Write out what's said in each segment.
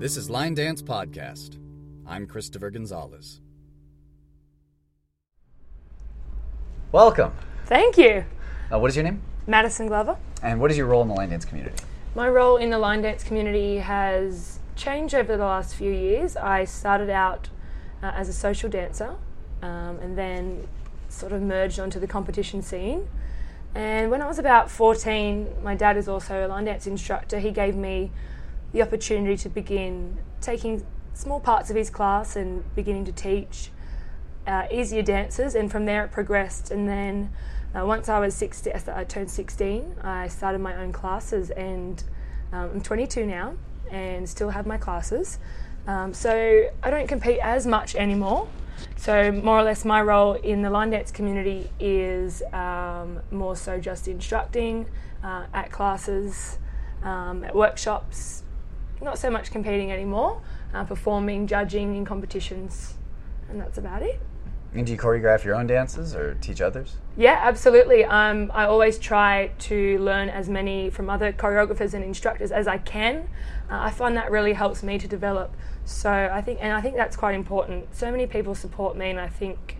This is Line Dance Podcast. I'm Christopher Gonzalez. Welcome. Thank you. Uh, what is your name? Madison Glover. And what is your role in the line dance community? My role in the line dance community has changed over the last few years. I started out uh, as a social dancer um, and then sort of merged onto the competition scene. And when I was about 14, my dad is also a line dance instructor. He gave me the opportunity to begin taking small parts of his class and beginning to teach uh, easier dances. And from there, it progressed. And then uh, once I was 16, I turned 16, I started my own classes. And um, I'm 22 now and still have my classes. Um, so I don't compete as much anymore. So, more or less, my role in the line dance community is um, more so just instructing uh, at classes, um, at workshops, not so much competing anymore, uh, performing, judging in competitions, and that's about it. And do you choreograph your own dances or teach others? Yeah, absolutely. Um, I always try to learn as many from other choreographers and instructors as I can. Uh, I find that really helps me to develop. So I think, and I think that's quite important. So many people support me, and I think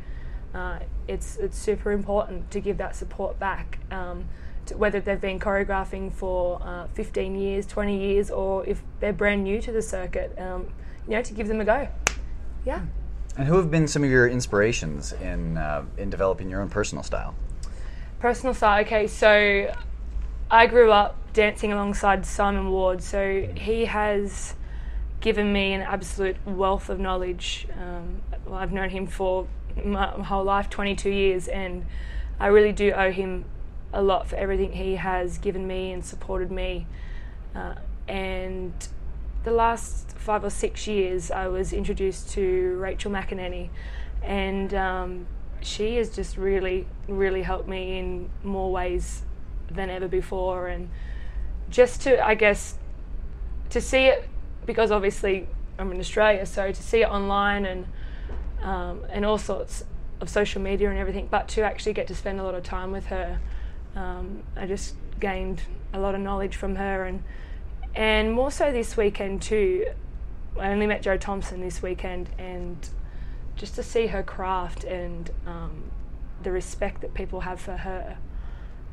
uh, it's it's super important to give that support back. Um, whether they've been choreographing for uh, 15 years, 20 years, or if they're brand new to the circuit, um, you know, to give them a go. Yeah. And who have been some of your inspirations in uh, in developing your own personal style? Personal style. Okay, so I grew up dancing alongside Simon Ward, so he has given me an absolute wealth of knowledge. Um, well, I've known him for my whole life, 22 years, and I really do owe him a lot for everything he has given me and supported me. Uh, and the last five or six years, I was introduced to Rachel McEnaney, and um, she has just really, really helped me in more ways than ever before. And just to, I guess, to see it, because obviously I'm in Australia, so to see it online and um, and all sorts of social media and everything, but to actually get to spend a lot of time with her, um, I just gained a lot of knowledge from her and and more so this weekend too. I only met Jo Thompson this weekend, and just to see her craft and um, the respect that people have for her,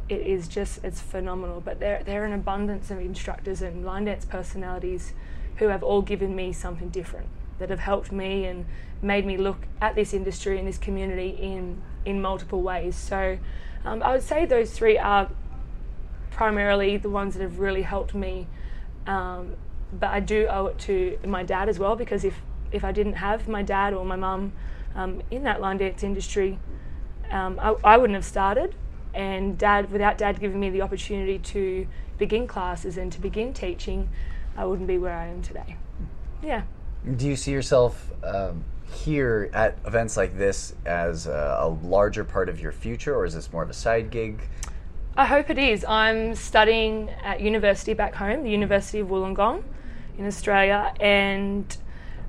it is just it's phenomenal. But there there are an abundance of instructors and line dance personalities who have all given me something different that have helped me and made me look at this industry and this community in in multiple ways. So um, I would say those three are primarily the ones that have really helped me um, but I do owe it to my dad as well because if, if I didn't have my dad or my mum um, in that line dance industry, um, I, I, wouldn't have started. And dad, without dad giving me the opportunity to begin classes and to begin teaching, I wouldn't be where I am today. Yeah. Do you see yourself um, here at events like this as a, a larger part of your future, or is this more of a side gig? I hope it is. I'm studying at university back home, the University of Wollongong in Australia, and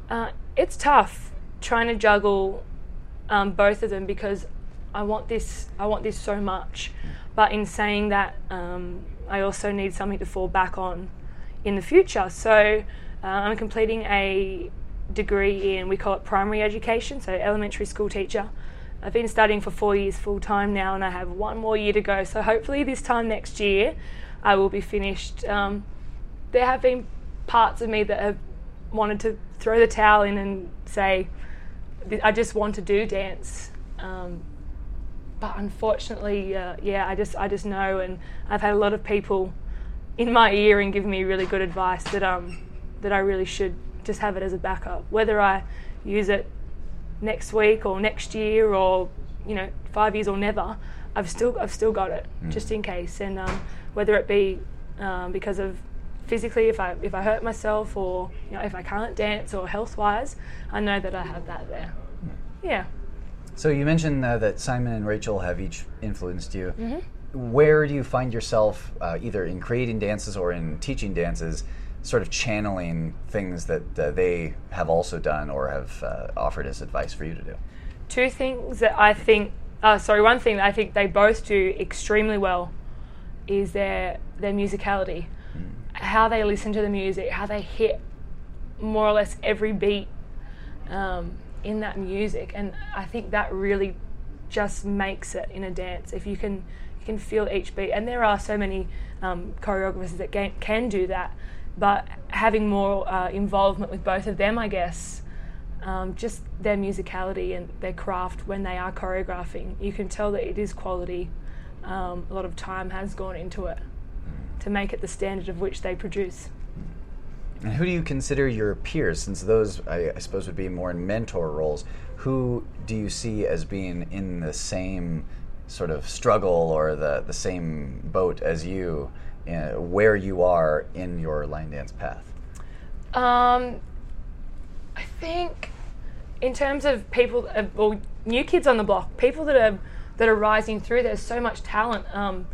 uh, it's tough trying to juggle um, both of them because I want this. I want this so much, but in saying that, um, I also need something to fall back on in the future. So uh, I'm completing a degree in we call it primary education, so elementary school teacher. I've been studying for four years full time now, and I have one more year to go. So hopefully, this time next year, I will be finished. Um, there have been parts of me that have wanted to throw the towel in and say, I just want to do dance. Um, but unfortunately, uh, yeah, I just I just know, and I've had a lot of people in my ear and give me really good advice that um that I really should just have it as a backup. Whether I use it next week or next year or you know five years or never, I've still I've still got it mm. just in case. And um, whether it be um, because of physically if I if I hurt myself or you know if I can't dance or health wise, I know that I have that there. Yeah. So you mentioned uh, that Simon and Rachel have each influenced you. Mm-hmm. Where do you find yourself uh, either in creating dances or in teaching dances? Sort of channeling things that uh, they have also done or have uh, offered as advice for you to do? Two things that I think, uh, sorry, one thing that I think they both do extremely well is their their musicality, mm. how they listen to the music, how they hit more or less every beat um, in that music, and I think that really just makes it in a dance. If you can, you can feel each beat, and there are so many um, choreographers that can, can do that. But having more uh, involvement with both of them, I guess, um, just their musicality and their craft when they are choreographing, you can tell that it is quality. Um, a lot of time has gone into it to make it the standard of which they produce. And who do you consider your peers? Since those, I, I, suppose, would be more in mentor roles. Who do you see as being in the same sort of struggle or the, the same boat as you, where you are in your line dance path? Um, I think, in terms of people, uh, new kids on the block, people that are that are rising through. There's so much talent. Um,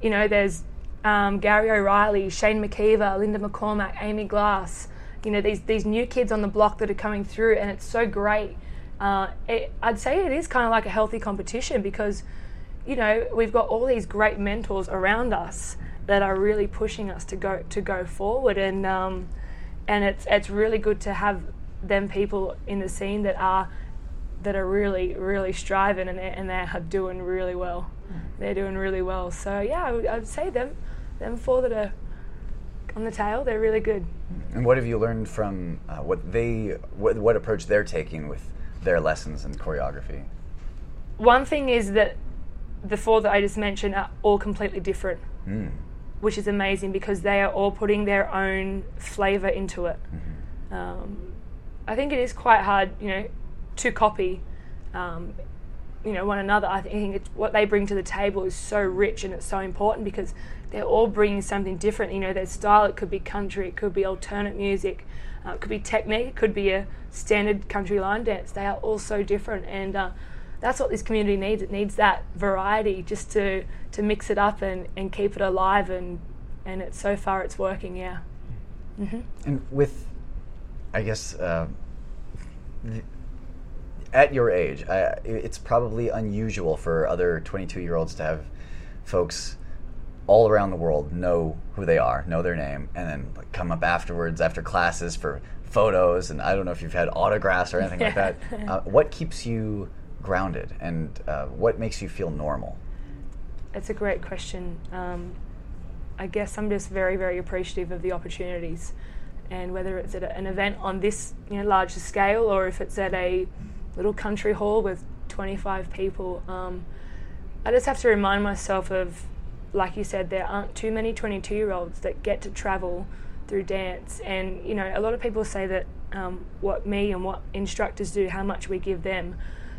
you know, there's um, Gary O'Reilly, Shane McKeever, Linda McCormack, Amy Glass. You know, these these new kids on the block that are coming through, and it's so great. Uh, it, I'd say it is kind of like a healthy competition because, you know, we've got all these great mentors around us that are really pushing us to go to go forward, and um, and it's it's really good to have them people in the scene that are that are really really striving and they're, and they're doing really well. They're doing really well. So yeah, I would, I would say them them four that are on the tail, they're really good. And what have you learned from uh, what they what, what approach they're taking with their lessons and choreography? One thing is that the four that I just mentioned are all completely different. Mm. Which is amazing because they are all putting their own flavor into it. Mm-hmm. Um, I think it is quite hard, you know, to copy, um, you know, one another. I think what they bring to the table is so rich and it's so important because they're all bringing something different. You know, their style. It could be country, it could be alternate music, uh, it could be technique, it could be a standard country line dance. They are all so different, and uh, that's what this community needs. It needs that variety just to to mix it up and, and keep it alive. And and it's so far it's working. Yeah. Mm-hmm. And with, I guess. Uh, the, at your age, I, it's probably unusual for other 22 year olds to have folks all around the world know who they are, know their name, and then like, come up afterwards after classes for photos. And I don't know if you've had autographs or anything like that. Uh, what keeps you grounded, and uh, what makes you feel normal? It's a great question. Um, I guess I'm just very, very appreciative of the opportunities, and whether it's at an event on this you know larger scale or if it's at a little country hall with 25 people. Um, I just have to remind myself of, like you said, there aren't too many 22 year olds that get to travel through dance. And, you know, a lot of people say that um, what me and what instructors do, how much we give them.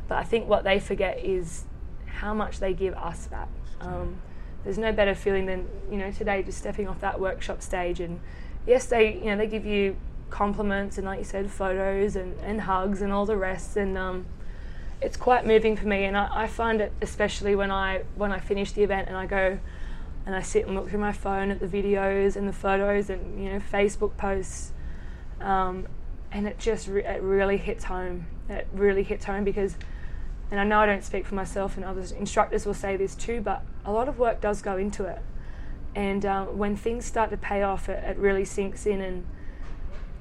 But I think what they forget is how much they give us back. Um, there's no better feeling than, you know, today just stepping off that workshop stage and yes, they, you know, they give you compliments and, like you said, photos and, and hugs and all the rest. And um, it's quite moving for me. And I, I, find it especially when I when I finish the event and I go and I sit and look through my phone at the videos and the photos and you know Facebook posts. Um, and it just re- it really hits home. It really hits home because, and I know I don't speak for myself, and others instructors will say this too, but a lot of work does go into it. And um, when things start to pay off, it, it really sinks in and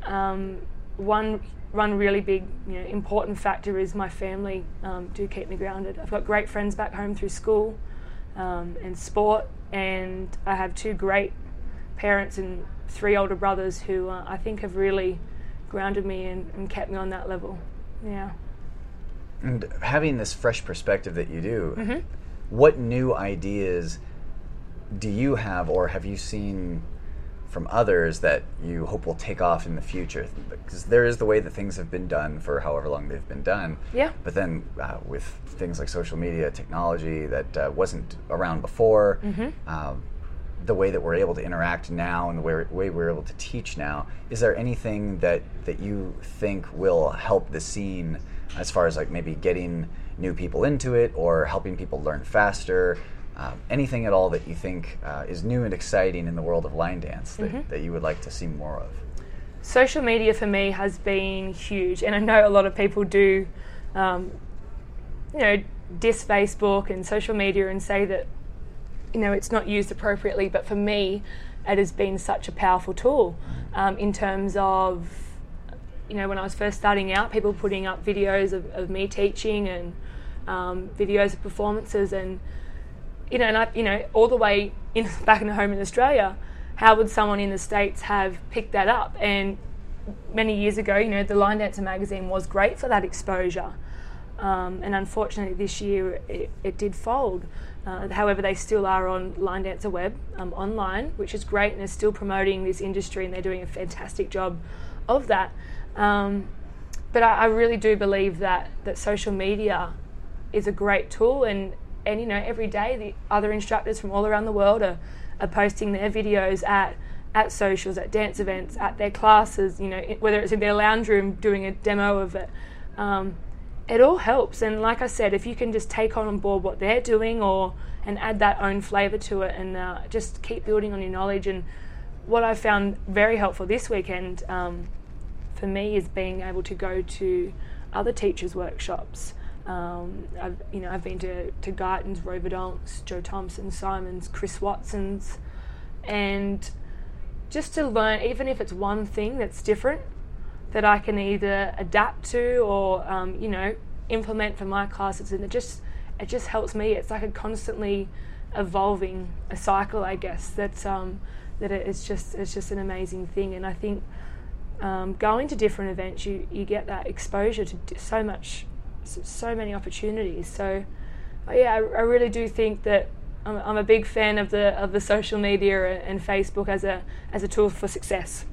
um, one one really big, you know, important factor is my family um, do keep me grounded. I've got great friends back home through school um, and sport, and I have two great parents and three older brothers who uh, I think have really grounded me and, and, kept me on that level. Yeah. And having this fresh perspective that you do, mm-hmm. what new ideas do you have, or have you seen from others that you hope will take off in the future because there is the way that things have been done for however long they've been done yeah but then uh, with things like social media technology that uh, wasn't around before mm-hmm. um, the way that we're able to interact now and the way, way we're able to teach now is there anything that that you think will help the scene as far as like maybe getting new people into it or helping people learn faster um, anything at all that you think uh, is new and exciting in the world of line dance that, mm-hmm. that you would like to see more of? Social media for me has been huge, and I know a lot of people do, um, you know, diss Facebook and social media and say that, you know, it's not used appropriately. But for me, it has been such a powerful tool um, in terms of you know, when I was first starting out, people putting up videos of, of me teaching and um, videos of performances and you know, and I, you know, all the way in back in the home in Australia, how would someone in the states have picked that up? And many years ago, you know, the Line Dancer magazine was great for that exposure, um, and unfortunately this year it, it did fold. Uh, however, they still are on Line Dancer Web um, online, which is great, and they're still promoting this industry, and they're doing a fantastic job of that. Um, but I, I really do believe that that social media is a great tool and and you know every day the other instructors from all around the world are, are posting their videos at at socials at dance events at their classes you know whether it's in their lounge room doing a demo of it. Um, it all helps. And like i said if you can just take on board what they're doing or and add that own flavor to it and uh, just keep building on your knowledge. And what i found very helpful this weekend um, for me is being able to go to other teachers workshops um, I've you know I've been to to Guyton's, Rover Jo Thompson, Simons, Chris Watson's, and just to learn, even if it's one thing that's different, that I can either adapt to or um, you know implement for my classes, and it just it just helps me. It's like a constantly evolving a cycle, I guess. That's um, that it's just it's just an amazing thing, and I think um, going to different events, you you get that exposure to so much so many opportunities. So, uh, yeah, I, I really do think that I'm, I'm, a big fan of the of the social media and Facebook as a as a tool for success.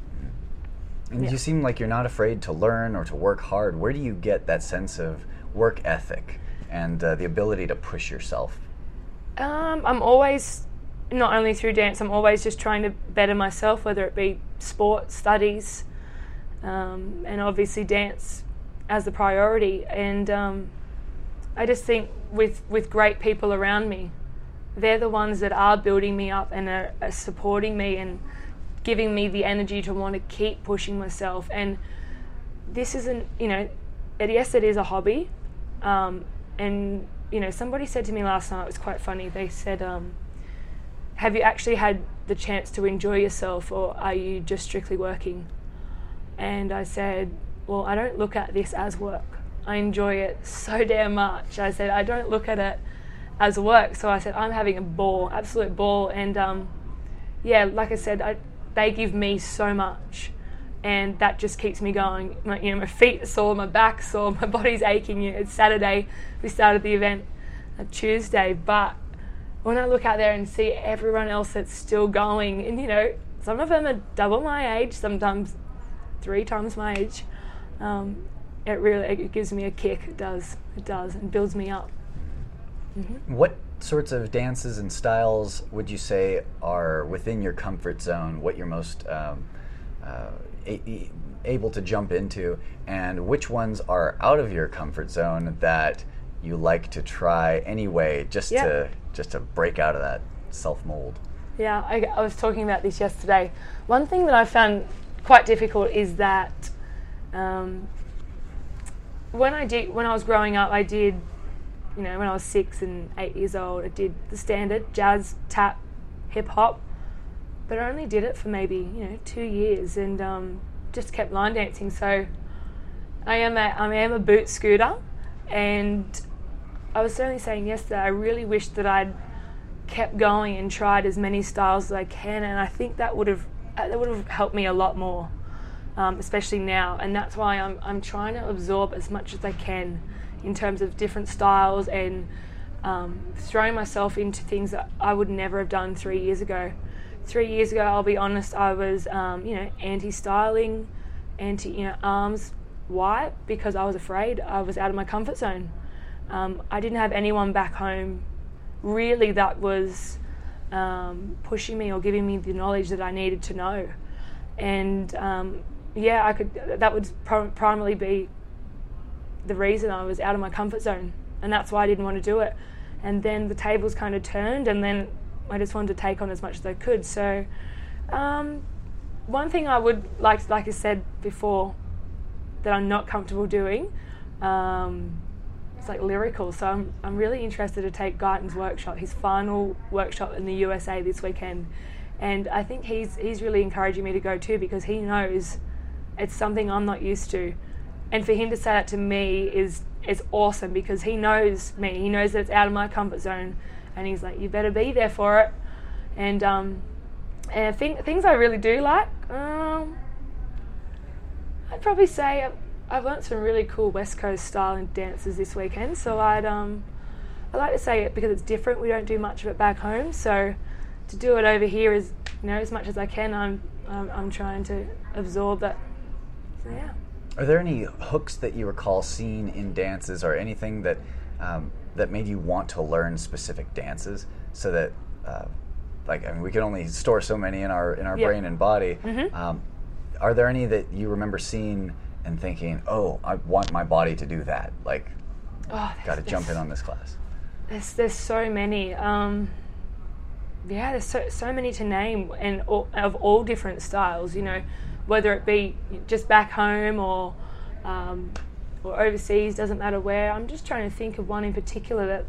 And yeah. you seem like you're not afraid to learn or to work hard. Where do you get that sense of work ethic and uh, the ability to push yourself? Um, I'm always not only through dance. I'm always just trying to better myself, whether it be sport, studies, um, and obviously dance as the priority. And um, I just think with with great people around me, they're the ones that are building me up and are, are supporting me and giving me the energy to want to keep pushing myself. And this isn't, you know, it, yes, it is a hobby. Um, and you know, somebody said to me last night, it was quite funny. They said, um, "Have you actually had the chance to enjoy yourself, or are you just strictly working?" And I said, well, I don't look at this as work. I enjoy it so damn much. I said, I don't look at it as work. So I said, I'm having a ball, absolute ball. And um, yeah, like I said, I, they give me so much. And that just keeps me going. My, you know, my feet are sore, my back's sore, my body's aching. It's Saturday. We started the event Tuesday, but when I look out there and see everyone else that's still going, and you know, some of them are double my age, sometimes three times my age um, it really it gives me a kick. It does. It does, and builds me up. Mm-hmm. What sorts of dances and styles would you say are within your comfort zone? What you're most um, uh, a- able to jump into, and which ones are out of your comfort zone that you like to try anyway, just yeah. to just to break out of that self mold? Yeah, I, I was talking about this yesterday. One thing that I found quite difficult is that um, when I did, when I was growing up, I did, you know, when I was six and eight years old, I did the standard jazz, tap, hip hop, but I only did it for maybe you know two years and um, just kept line dancing. So I am a I am a boot scooter, and I was certainly saying yesterday I really wish that I'd kept going and tried as many styles as I can, and I think that would have that would have helped me a lot more um, especially now. And that's why I'm, I'm trying to absorb as much as I can in terms of different styles and um, throwing myself into things that I would never have done three years ago. Three years ago, I'll be honest, I was, um, you know, anti-styling, anti, you know, arms wide because I was afraid. I was out of my comfort zone. Um, I didn't have anyone back home really that was um, pushing me or giving me the knowledge that I needed to know. And um, yeah, I could. That would primarily be the reason I was out of my comfort zone, and that's why I didn't want to do it. And then the tables kind of turned, and then I just wanted to take on as much as I could. So, um, one thing I would like, like I said before, that I'm not comfortable doing, um, it's like lyrical. So I'm, I'm really interested to take Guyton's workshop, his final workshop in the USA this weekend, and I think he's he's really encouraging me to go too because he knows it's something I'm not used to. And for him to say that to me is is awesome because he knows me. He knows that it's out of my comfort zone, and he's like, "You better be there for it." And um, and thing, things I really do like, um, I'd probably say I've, learnt some really cool West Coast style and dances this weekend. So I'd um, I like to say it because it's different. We don't do much of it back home, so to do it over here is you know as much as I can. I'm I'm, I'm trying to absorb that. So yeah. Are there any hooks that you recall seeing in dances, or anything that um, that made you want to learn specific dances, so that uh, like I mean, we can only store so many in our in our Yep. brain and body. Mm-hmm. Um, are there any that you remember seeing and thinking, "Oh, I want my body to do that"? Like, Oh, got to jump in on this class. There's there's so many. Um, yeah, there's so so many to name, and all, of all different styles. You know, whether it be just back home or um, or overseas, doesn't matter where. I'm just trying to think of one in particular that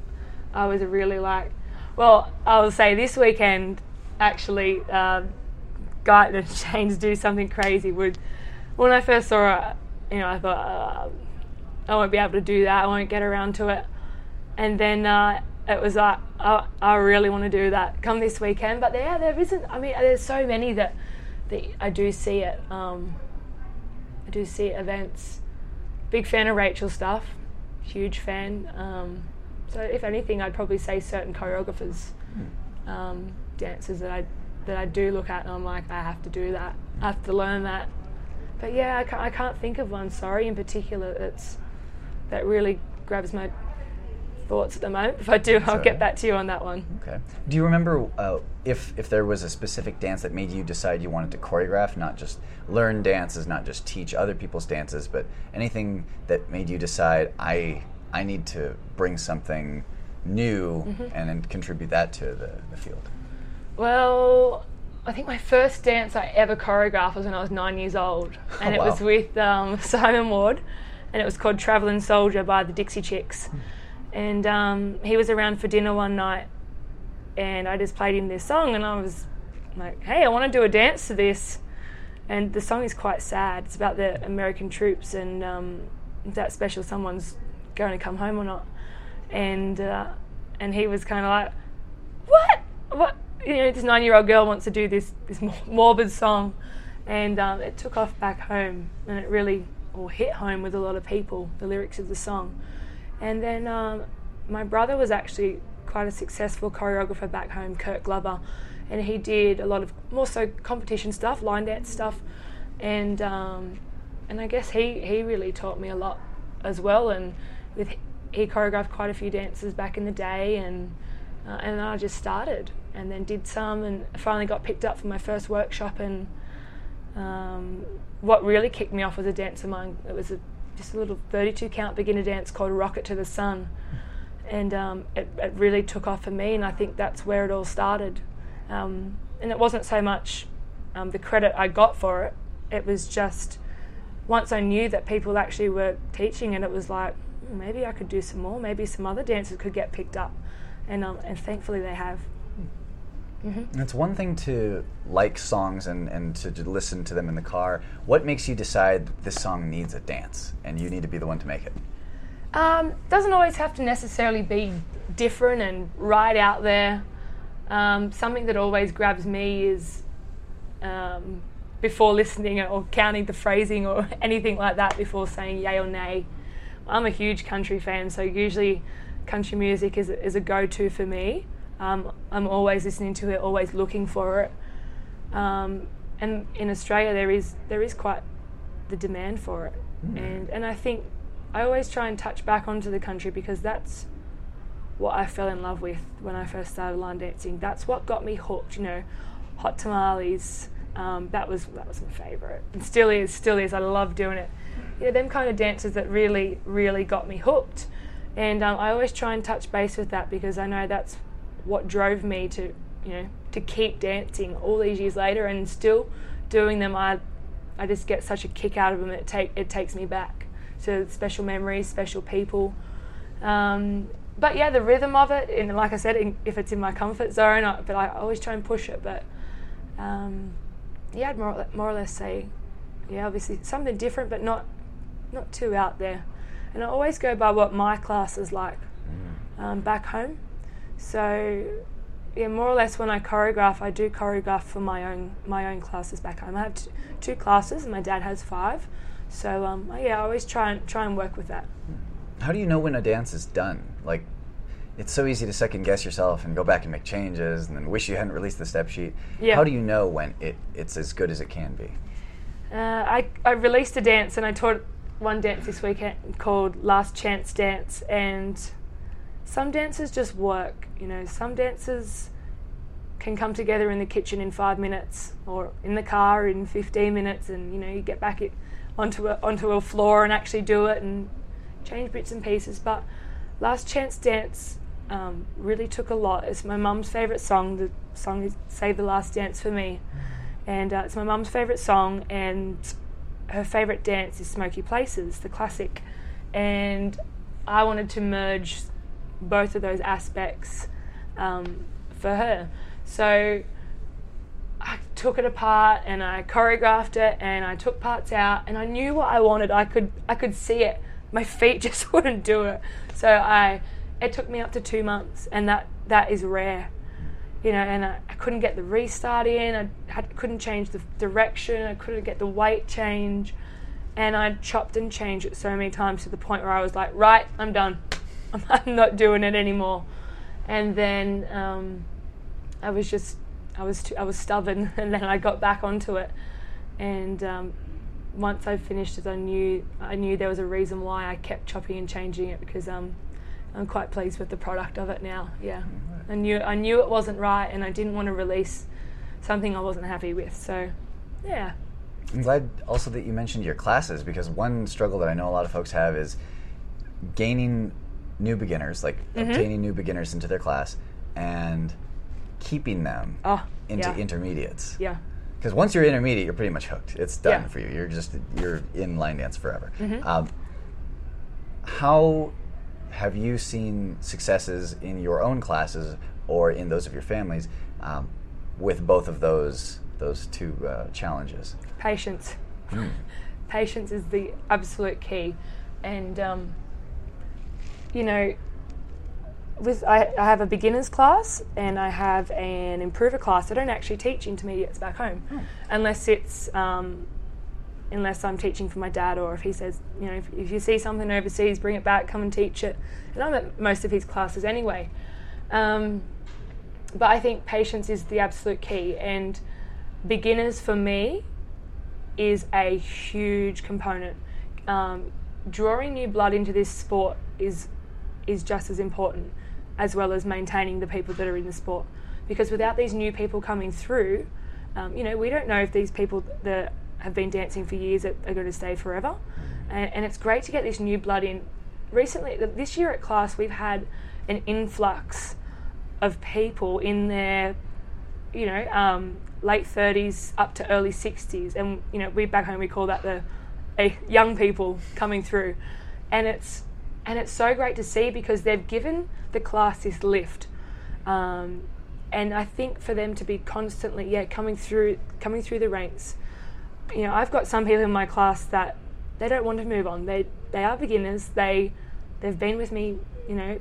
I was really like. Well, I will say this weekend actually um, got and Shane's do something crazy. Would when I first saw it, you know, I thought uh, I won't be able to do that. I won't get around to it and then uh, it was like I, I really want to do that come this weekend but yeah there isn't i mean there's so many that, that i do see it um, i do see events big fan of rachel stuff huge fan um, so if anything i'd probably say certain choreographers um, dancers that i that i do look at and i'm like i have to do that i have to learn that but yeah i can't, I can't think of one sorry in particular that's that really grabs my thoughts at the moment. If I do, I'll get back to you on that one. Okay. Do you remember uh, if if there was a specific dance that made you decide you wanted to choreograph, not just learn dances, not just teach other people's dances, but anything that made you decide I I need to bring something new Mm-hmm. and, then contribute that to the, the field? Well, I think my first dance I ever choreographed was when I was nine years old, and it wow. was with um, Simon Ward, and it was called Travelling Soldier by the Dixie Chicks. And um, he was around for dinner one night, and I just played him this song, and I was like, "Hey, I want to do a dance to this." And the song is quite sad. It's about the American troops and um, that special someone's going to come home or not. And uh, and he was kind of like, "What? What?" You know, this nine-year-old girl wants to do this this morbid song, and um, it took off back home, and it really or hit home with a lot of people. The lyrics of the song, and then um, my brother was actually quite a successful choreographer back home, Kurt Glover, and he did a lot of more so competition stuff, line dance stuff, and um, and I guess he he really taught me a lot as well, and with he choreographed quite a few dances back in the day, and uh, and I just started and then did some, and finally got picked up for my first workshop, and um, what really kicked me off was a dance of mine. It was a, just a little 32 count beginner dance called Rocket to the Sun. And um, it, it really took off for me, and I think that's where it all started. Um, and it wasn't so much um, the credit I got for it, it was just once I knew that people actually were teaching and it was like, "Hmm, maybe I could do some more, maybe some other dancers could get picked up. And, um, and thankfully they have. And it's one thing to like songs and, and to, to listen to them in the car. What makes you decide this song needs a dance and you need to be the one to make it? Um, doesn't always have to necessarily be different and right out there. Um, something that always grabs me is um, before listening or counting the phrasing or anything like that before saying yay or nay. I'm a huge country fan, so usually country music is, is a go to for me. Um, I'm always listening to it, always looking for it. Um, and in Australia, there is there is quite the demand for it, and and I think I always try and touch back onto the country because that's what I fell in love with when I first started line dancing. That's what got me hooked. You know, hot tamales. Um, that was that was my favourite, and still is. Still is. I love doing it. Yeah, them kind of dances that really really got me hooked, and um, I always try and touch base with that because I know that's what drove me to you know to keep dancing all these years later and still doing them. I I just get such a kick out of them. It take it takes me back to special memories, special people. Um, but yeah, the rhythm of it, and like I said, in, if it's in my comfort zone, I, but I always try and push it. But um, yeah, I'd more, or more or less say yeah, obviously something different, but not not too out there. And I always go by what my class is like um, back home. So yeah, more or less when I choreograph, I do choreograph for my own my own classes back home. I have t- two classes, and my dad has five. So um, yeah, I always try and try and work with that. How do you know when a dance is done? Like, it's so easy to second guess yourself and go back and make changes, and then wish you hadn't released the step sheet. Yeah. How do you know when it, it's as good as it can be? Uh, I, I released a dance and I taught one dance this weekend called Last Chance Dance. And some dances just work. You know, some dances can come together in the kitchen in five minutes or in the car in 15 minutes. And, you know, you get back it onto a, onto a floor and actually do it and change bits and pieces. But Last Chance Dance um, really took a lot. It's my mum's favourite song. The song is Save the Last Dance for Me and uh, it's my mum's favourite song, and her favourite dance is Smoky Places, the classic. And I wanted to merge both of those aspects um, for her. So I took it apart and I choreographed it and I took parts out and I knew what I wanted. I could I could see it. My feet just wouldn't do it. So I it took me up to two months and that that is rare you know, and I, I, couldn't get the restart in. I had, couldn't change the direction. I couldn't get the weight change, and I chopped and changed it so many times to the point where I was like, right, I'm done. I'm not doing it anymore. And then um, I was just, I was, too, I was stubborn, and then I got back onto it. And um, once I finished it, I knew, I knew there was a reason why I kept chopping and changing it because um, I'm quite pleased with the product of it now. Yeah. I knew I knew it wasn't right, and I didn't want to release something I wasn't happy with. So, yeah. I'm glad also that you mentioned your classes because one struggle that I know a lot of folks have is gaining new beginners, like mm-hmm. obtaining new beginners into their class, and keeping them oh, into yeah. intermediates. Yeah. Because once you're intermediate, you're pretty much hooked. It's done Yeah. for you. You're just you're in line dance forever. Mhm. Um, how have you seen successes in your own classes or in those of your families um, with both of those those two uh, challenges? Patience. Mm. Patience is the absolute key, and um, you know, with I, I have a beginners class and I have an improver class. I don't actually teach intermediates back home, unless it's um, unless I'm teaching for my dad or if he says, you know, if, if you see something overseas, bring it back, come and teach it. And I'm at most of his classes anyway. Um, but I think patience is the absolute key, and beginners for me is a huge component. Um, drawing new blood into this sport is is just as important, as well as maintaining the people that are in the sport. Because without these new people coming through, um, you know, we don't know if these people that have been dancing for years are, are going to stay forever. And, and it's great to get this new blood in. Recently, this year at class, we've had an influx of people in their, you know, um, late 30s up to early 60s. And, you know, we back home, we call that the eh, young people coming through. And it's, and it's so great to see because they've given the class this lift. Um, and I think for them to be constantly, yeah, coming through, coming through the ranks, you know, I've got some people in my class that they don't want to move on. They they are beginners. They they've been with me, you know,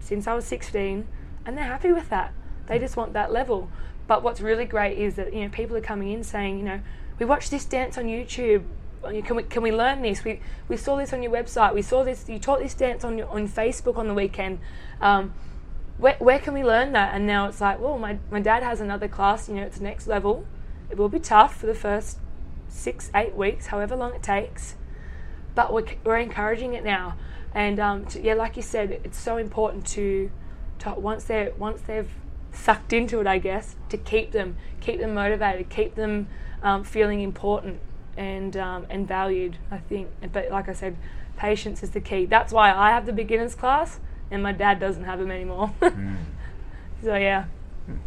since I was 16, and they're happy with that. They just want that level. But what's really great is that you know people are coming in saying, you know, we watched this dance on YouTube. Can we can we learn this? We we saw this on your website. We saw this. You taught this dance on your, on Facebook on the weekend. Um, where, where can we learn that? And now it's like, well, my, my dad has another class, you know, it's next level. It will be tough for the first six, eight weeks, however long it takes. But we're, we're encouraging it now. And um, to, yeah, like you said, it's so important to, to once they're once they've sucked into it, I guess, to keep them, keep them motivated, keep them um, feeling important and um, and valued. I think, but like I said, patience is the key. That's why I have the beginners class, and my dad doesn't have them anymore. So yeah,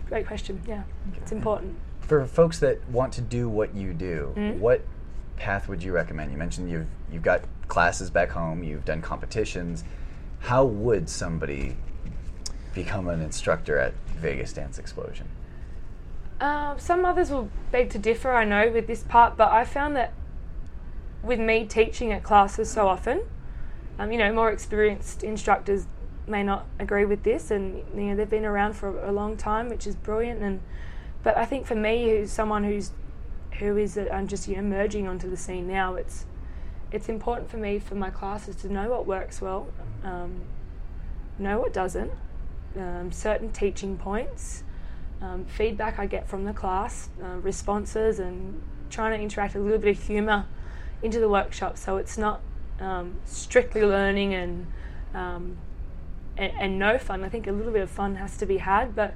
great question. Yeah, it's important. For folks that want to do what you do, Mhm. what path would you recommend? You mentioned you've you've got classes back home, you've done competitions. How would somebody become an instructor at Vegas Dance Explosion? Um, some others will beg to differ, I know, with this part, but I found that with me teaching at classes so often, um, you know, more experienced instructors may not agree with this, and you know they've been around for a long time, which is brilliant. And but I think for me, who's someone who's who is uh, I'm just you know merging onto the scene now, it's it's important for me for my classes to know what works well, um, know what doesn't, um, certain teaching points, um, feedback I get from the class, uh, responses, and trying to interact a little bit of humour into the workshop so it's not um, strictly learning and, um, and, and no fun. I think a little bit of fun has to be had, but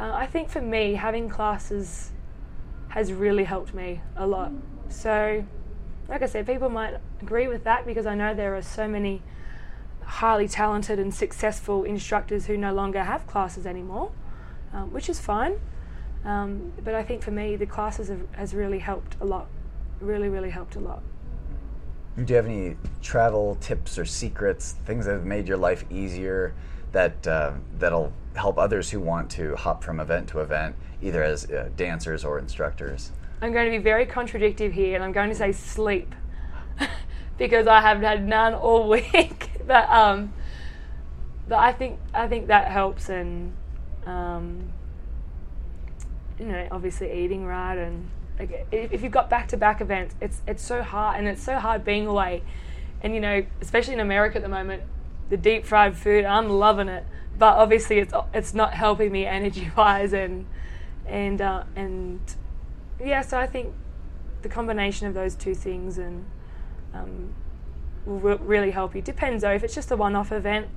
uh, I think for me having classes has really helped me a lot. So, like I said, people might agree with that because I know there are so many highly talented and successful instructors who no longer have classes anymore, um, which is fine. Um, but I think for me, the classes have, has really helped a lot. Really, really helped a lot. Do you have any travel tips or secrets, things that have made your life easier that uh, that'll help others who want to hop from event to event, either as uh, dancers or instructors? I'm going to be very contradictive here, and I'm going to say sleep because I have had none all week. but um, but I think I think that helps, and um, you know, obviously eating right and like if you've got back-to-back events, it's it's so hard, and it's so hard being away. And you know, especially in America at the moment, the deep fried food, I'm loving it. But obviously, it's it's not helping me energy-wise, and and uh, and yeah. So I think the combination of those two things and um, will re- really help you. Depends though. If it's just a one-off event,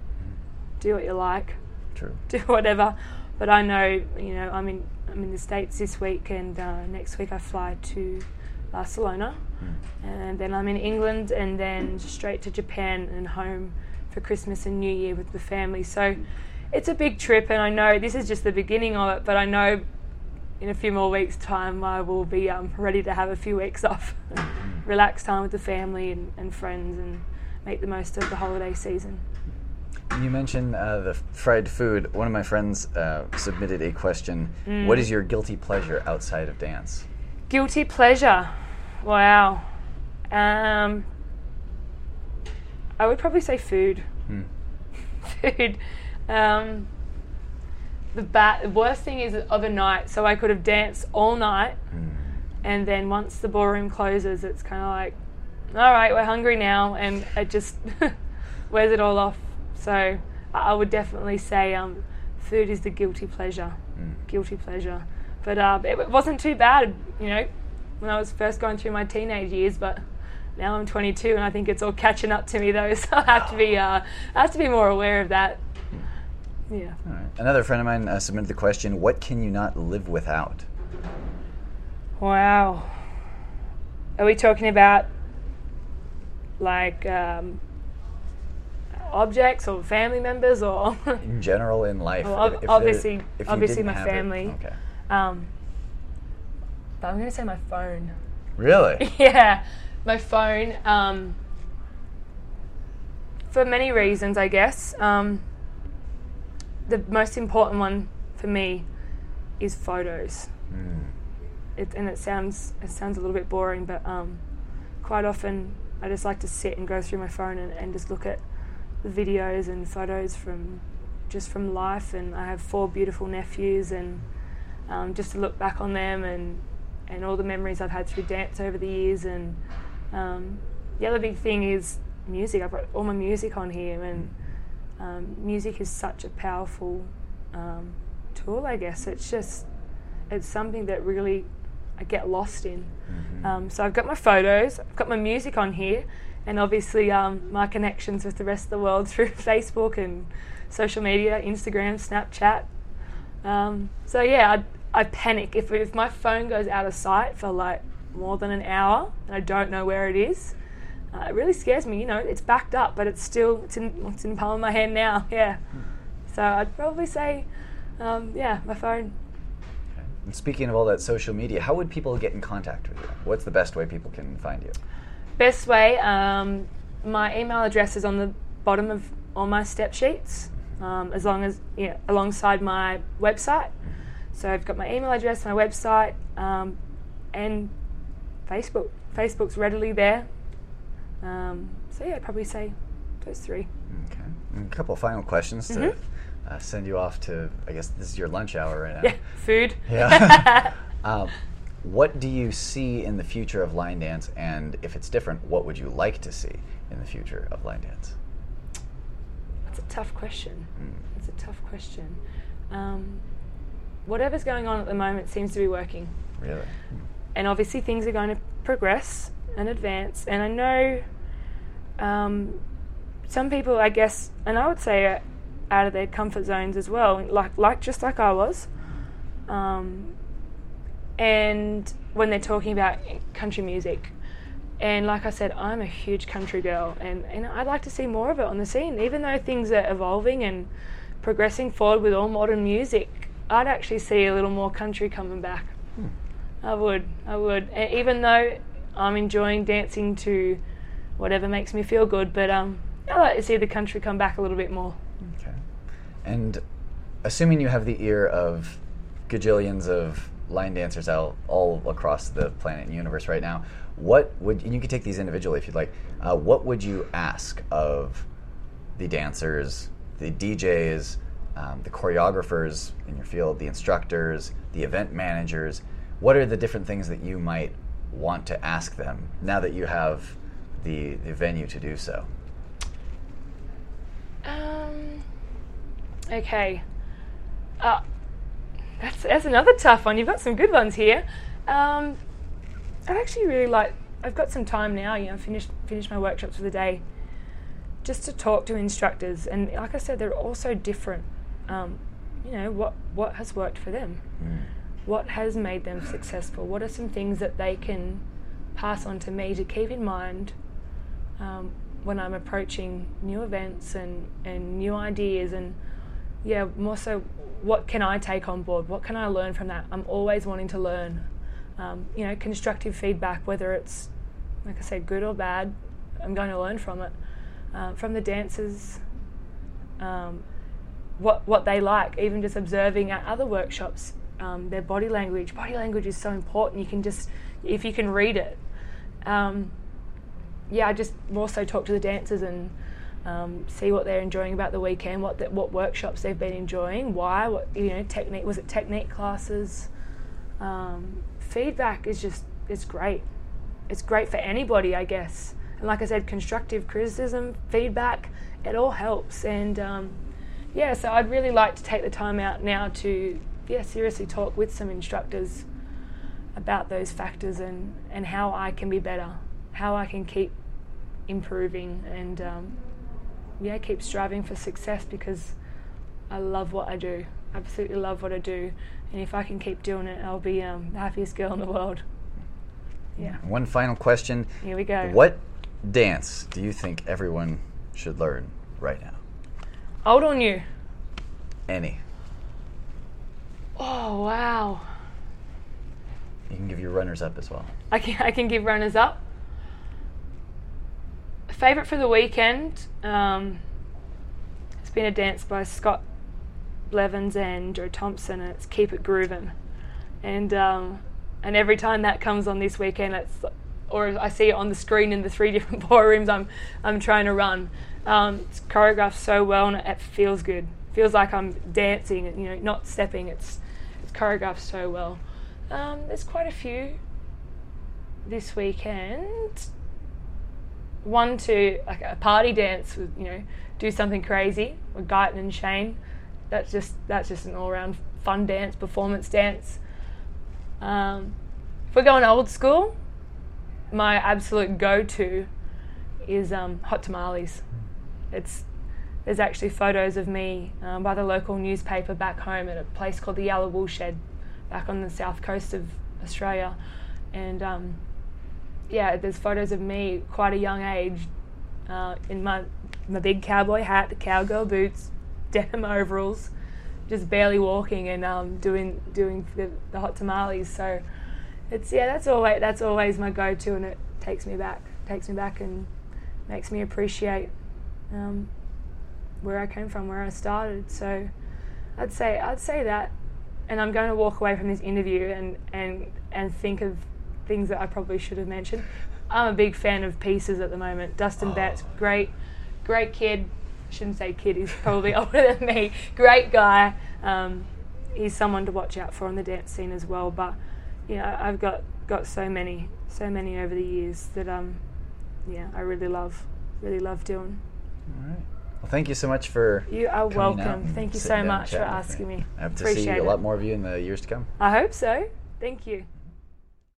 do what you like. True. Do whatever. But I know, you know, I'm in I'm in the States this week, and uh, next week I fly to Barcelona, mm. and then I'm in England, and then straight to Japan and home for Christmas and New Year with the family. So it's a big trip, and I know this is just the beginning of it, but I know in a few more weeks' time I will be um, ready to have a few weeks off, relax time with the family and, and friends, and make the most of the holiday season. You mentioned uh, the fried food. One of my friends uh, submitted a question. Mm. What is your guilty pleasure outside of dance? Guilty pleasure? Wow. Um, I would probably say food. Hmm. food. Um, the bad, worst thing is of a night. So I could have danced all night, hmm. and then once the ballroom closes, it's kind of like, all right, we're hungry now, and it just wears it all off. So I would definitely say um, food is the guilty pleasure. Mm. Guilty pleasure. But uh, it wasn't too bad, you know, when I was first going through my teenage years. But now I'm 22, and I think it's all catching up to me though. So I have to be, uh, I have to be more aware of that. Hmm. Yeah. All right. Another friend of mine uh, submitted the question: What can you not live without? Wow. Are we talking about like um, objects or family members or in general in life? Well, if, if obviously, obviously my family. It, okay. Um, but I'm going to say my phone. Really? yeah, my phone. Um, for many reasons, I guess. Um, the most important one for me is photos. Mm. It, and it sounds it sounds a little bit boring, but um, quite often I just like to sit and go through my phone and, and just look at videos and photos from just from life, and I have four beautiful nephews, and um, just to look back on them and and all the memories I've had through dance over the years, and um, the other big thing is music. I've got all my music on here, and um, music is such a powerful um, tool. I guess it's just it's something that really I get lost in. Mm-hmm. Um, so I've got my photos, I've got my music on here, and obviously um, my connections with the rest of the world through Facebook and social media, Instagram, Snapchat. Um, so yeah, I, I panic if if my phone goes out of sight for like more than an hour and I don't know where it is. Uh, it really scares me. You know, it's backed up, but it's still it's in it's in the palm of my hand now. Yeah. So I'd probably say, um, yeah, my phone. And speaking of all that social media, how would people get in contact with you? What's the best way people can find you? Best way, um, my email address is on the bottom of all my step sheets, um, as long as yeah, alongside my website. So I've got my email address, my website, um, and Facebook. Facebook's readily there. Um, so yeah, I'd probably say those three. Okay. And a couple of final questions to Mhm. uh, send you off to. I guess this is your lunch hour right now. Yeah, food. Yeah. um, what do you see in the future of line dance, and if it's different, what would you like to see in the future of line dance? That's a tough question. Mm. It's a tough question. Um, whatever's going on at the moment seems to be working. Really? and obviously things are going to progress and advance. And I know um, some people, I guess, and I would say, out of their comfort zones as well, like like just like I was. Um, and when they're talking about country music, and like I said, I'm a huge country girl, and, and I'd like to see more of it on the scene. Even though things are evolving and progressing forward with all modern music, I'd actually see a little more country coming back. I would, I would. And even though I'm enjoying dancing to whatever makes me feel good, but um, I like to see the country come back a little bit more. Okay. And assuming you have the ear of gajillions of line dancers out all across the planet and universe right now, what would and you can take these individually if you'd like. Uh, what would you ask of the dancers, the DJs, um, the choreographers in your field, the instructors, the event managers? What are the different things that you might want to ask them now that you have the, the venue to do so? Um, okay. Uh, that's, that's another tough one. You've got some good ones here. Um, I'd actually really like, I've got some time now, you know, finished, finished my workshops for the day, just to talk to instructors. And like I said, they're all so different. Um, you know, what, what has worked for them? What has made them successful? What are some things that they can pass on to me to keep in mind um, when I'm approaching new events and, and new ideas and yeah, more so what can I take on board? What can I learn from that? I'm always wanting to learn. Um, you know, constructive feedback, whether it's like I said, good or bad, I'm going to learn from it. Uh, from the dancers, um, what what they like, even just observing at other workshops, um, their body language. Body language is so important. You can just if you can read it. Um, yeah, I just more so talk to the dancers and um, see what they're enjoying about the weekend, what the, what workshops they've been enjoying, why, what you know, technique was it technique classes. Um, feedback is just it's great. It's great for anybody, I guess. And like I said, constructive criticism, feedback, it all helps. And um, yeah, so I'd really like to take the time out now to yeah seriously talk with some instructors about those factors and and how I can be better, how I can keep improving and um, yeah keep striving for success because I love what I do. Absolutely love what I do, and if I can keep doing it, I'll be um, the happiest girl in the world. Yeah, One final question. here we go. What dance do you think everyone should learn right now? Old or new? Any. Oh wow! You can give your runners up as well. I can I can give runners up. Favorite for the weekend. Um, it's been a dance by Scott Blevins and Jo Thompson, and it's "Keep It Groovin'." And um, and every time that comes on this weekend, it's or I see it on the screen in the three different ballrooms I'm I'm trying to run. Um, it's choreographed so well, and it feels good. Feels like I'm dancing, and you know, not stepping. It's it's choreographed so well. Um, there's quite a few this weekend. One to like a party dance with you know do something crazy with Guyton and Shane. That's just that's just an all round fun dance, performance dance. Um, if we're going old school, my absolute go to is um, hot tamales. It's there's actually photos of me um, by the local newspaper back home at a place called the Yellow Wool Shed, back on the south coast of Australia, and um, yeah, there's photos of me quite a young age, uh, in my my big cowboy hat, the cowgirl boots, denim overalls, just barely walking and um, doing doing the, the hot tamales. So it's yeah, that's always that's always my go-to, and it takes me back, takes me back, and makes me appreciate um, where I came from, where I started. So I'd say I'd say that, and I'm going to walk away from this interview and and and think of things that I probably should have mentioned. I'm a big fan of pieces at the moment. Dustin Betts, great, great kid. Shouldn't say kid. He's probably older than me. Great guy. Um, he's someone to watch out for on the dance scene as well. But you know, I've got got so many, so many over the years that um, yeah, I really love, really love doing. All right. Well, thank you so much for. You are welcome. Thank you so much for asking me. I hope to Appreciate see a lot more of you in the years to come. I hope so. Thank you.